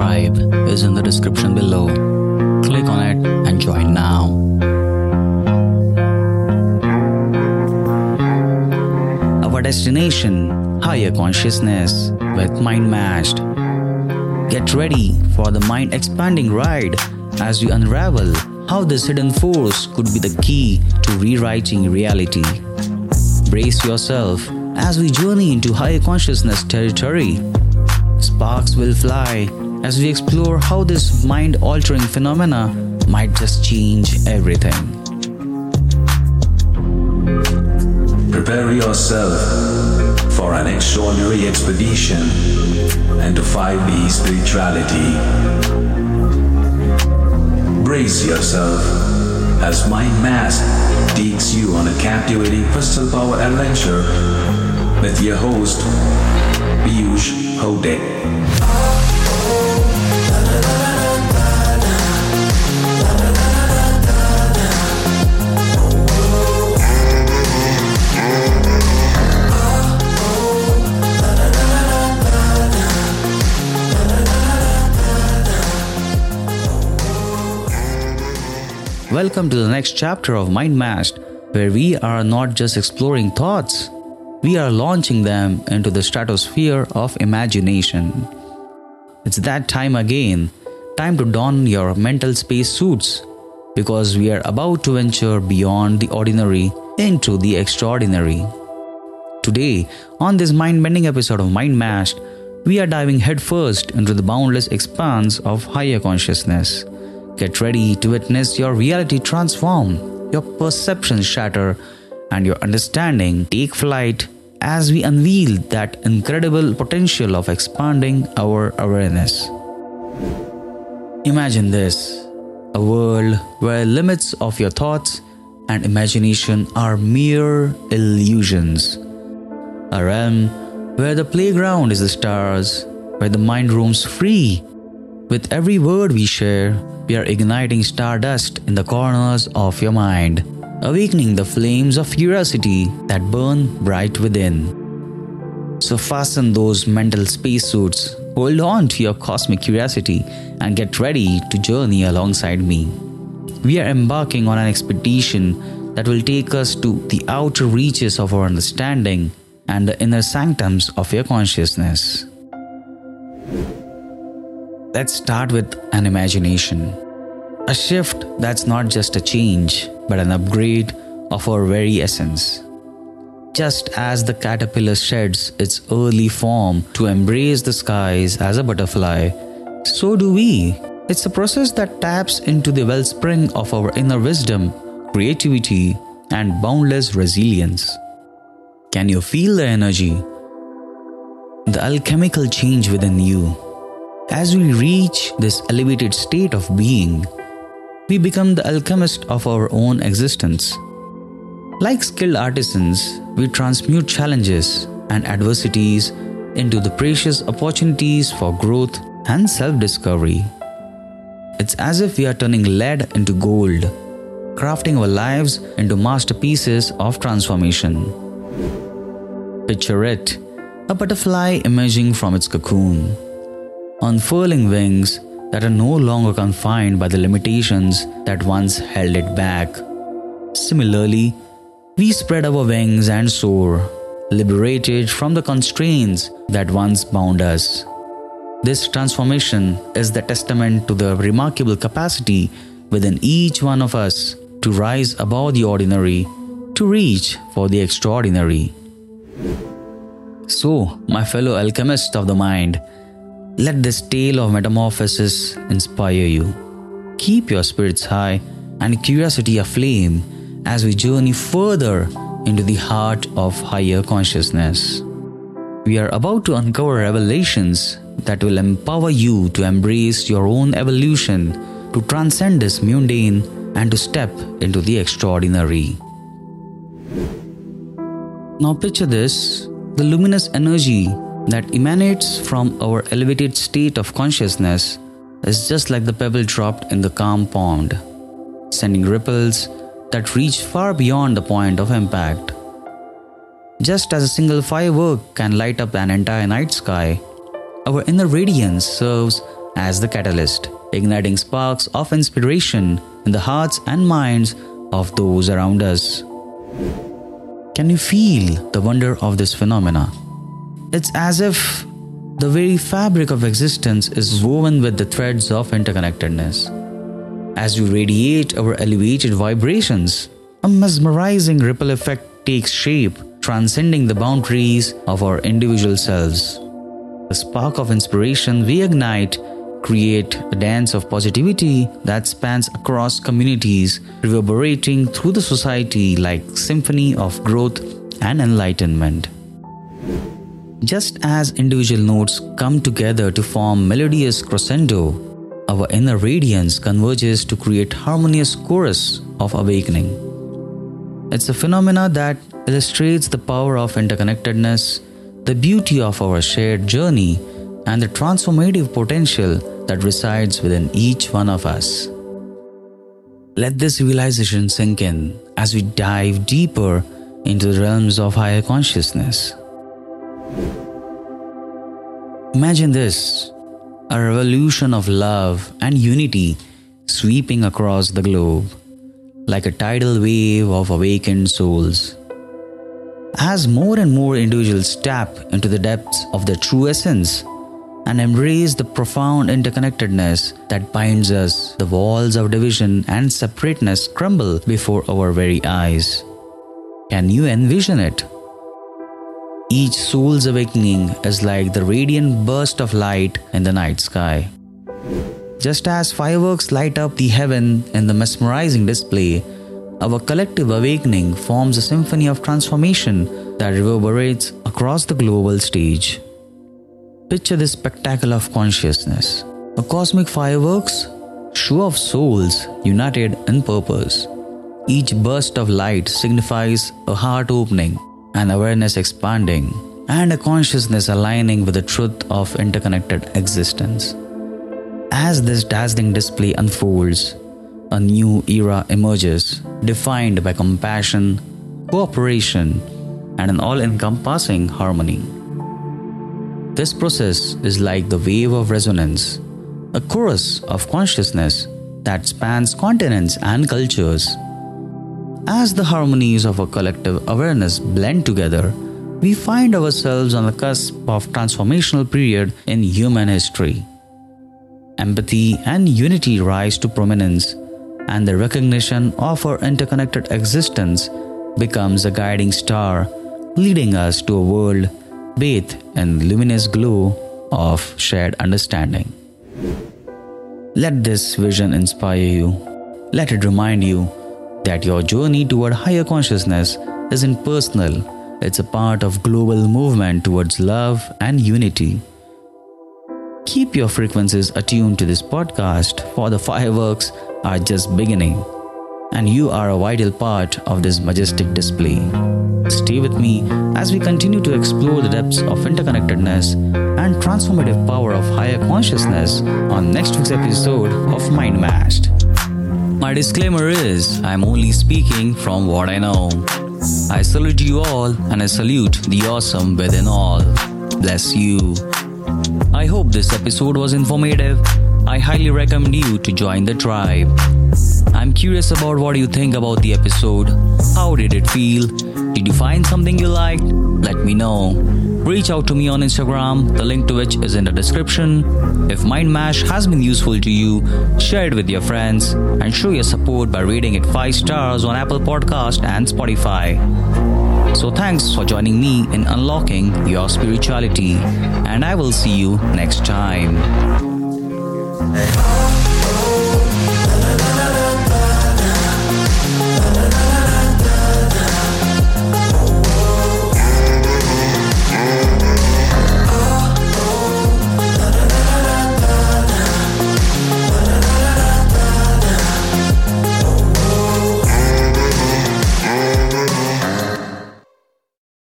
Tribe is in the description below. Click on it and join now. Our destination, higher consciousness with Mind Mashed. Get ready for the mind expanding ride as we unravel how this hidden force could be the key to rewriting reality. Brace yourself as we journey into higher consciousness territory. Sparks will fly as we explore how this mind altering phenomena might just change everything. Prepare yourself for an extraordinary expedition into 5D spirituality. Brace yourself as Mind Mashed takes you on a captivating crystal power adventure with your host, Piyush Hote. Welcome to the next chapter of Mind Mashed, where we are not just exploring thoughts, we are launching them into the stratosphere of imagination. It's that time again, time to don your mental space suits, because we are about to venture beyond the ordinary into the extraordinary. Today, on this mind bending episode of Mind Mashed, we are diving headfirst into the boundless expanse of higher consciousness. Get ready to witness your reality transform, your perceptions shatter, and your understanding take flight as we unveil that incredible potential of expanding our awareness. Imagine this a world where limits of your thoughts and imagination are mere illusions. A realm where the playground is the stars, where the mind roams free. With every word we share, we are igniting stardust in the corners of your mind, awakening the flames of curiosity that burn bright within. So fasten those mental spacesuits, hold on to your cosmic curiosity, and get ready to journey alongside me. We are embarking on an expedition that will take us to the outer reaches of our understanding and the inner sanctums of your consciousness. Let's start with an imagination. A shift that's not just a change, but an upgrade of our very essence. Just as the caterpillar sheds its early form to embrace the skies as a butterfly, so do we. It's a process that taps into the wellspring of our inner wisdom, creativity, and boundless resilience. Can you feel the energy? The alchemical change within you. As we reach this elevated state of being, we become the alchemist of our own existence. Like skilled artisans, we transmute challenges and adversities into the precious opportunities for growth and self discovery. It's as if we are turning lead into gold, crafting our lives into masterpieces of transformation. Picture it a butterfly emerging from its cocoon, unfurling wings that are no longer confined by the limitations that once held it back. Similarly, we spread our wings and soar, liberated from the constraints that once bound us. This transformation is the testament to the remarkable capacity within each one of us to rise above the ordinary, to reach for the extraordinary. So, my fellow alchemists of the mind, let this tale of metamorphosis inspire you. Keep your spirits high and curiosity aflame as we journey further into the heart of higher consciousness. We are about to uncover revelations that will empower you to embrace your own evolution, to transcend this mundane, and to step into the extraordinary. Now, picture this the luminous energy that emanates from our elevated state of consciousness is just like the pebble dropped in the calm pond, sending ripples that reach far beyond the point of impact. Just as a single firework can light up an entire night sky, our inner radiance serves as the catalyst, igniting sparks of inspiration in the hearts and minds of those around us. Can you feel the wonder of this phenomena? It's as if the very fabric of existence is woven with the threads of interconnectedness. As we radiate our elevated vibrations, a mesmerizing ripple effect takes shape, transcending the boundaries of our individual selves. The spark of inspiration we ignite create a dance of positivity that spans across communities, reverberating through the society like symphony of growth and enlightenment. Just as individual notes come together to form melodious crescendo, our inner radiance converges to create harmonious chorus of awakening. It's a phenomena that illustrates the power of interconnectedness, the beauty of our shared journey, and the transformative potential that resides within each one of us. Let this realization sink in as we dive deeper into the realms of higher consciousness. Imagine this a revolution of love and unity sweeping across the globe, like a tidal wave of awakened souls. As more and more individuals tap into the depths of their true essence, and embrace the profound interconnectedness that binds us, the walls of division and separateness crumble before our very eyes. Can you envision it? Each soul's awakening is like the radiant burst of light in the night sky. Just as fireworks light up the heaven in the mesmerizing display, our collective awakening forms a symphony of transformation that reverberates across the global stage. Picture this spectacle of consciousness a cosmic fireworks, show of souls united in purpose. Each burst of light signifies a heart opening, an awareness expanding, and a consciousness aligning with the truth of interconnected existence. As this dazzling display unfolds, a new era emerges, defined by compassion, cooperation, and an all encompassing harmony. This process is like the wave of resonance, a chorus of consciousness that spans continents and cultures. As the harmonies of a collective awareness blend together, we find ourselves on the cusp of a transformational period in human history. Empathy and unity rise to prominence, and the recognition of our interconnected existence becomes a guiding star, leading us to a world bathed in the luminous glow of shared understanding. Let this vision inspire you. Let it remind you that your journey toward higher consciousness isn't personal, it's a part of global movement towards love and unity. Keep your frequencies attuned to this podcast for the fireworks are just beginning and you are a vital part of this majestic display. Stay with me as we continue to explore the depths of interconnectedness and transformative power of higher consciousness on next week's episode of Mind Mashed. My disclaimer is I'm only speaking from what I know. I salute you all and I salute the awesome within all. Bless you. I hope this episode was informative. I highly recommend you to join the tribe. I'm curious about what you think about the episode. How did it feel? Did you find something you liked? Let me know. Reach out to me on Instagram, the link to which is in the description. If Mind Mash has been useful to you, share it with your friends and show your support by rating it 5 stars on Apple Podcast and Spotify. So thanks for joining me in unlocking your spirituality and I will see you next time.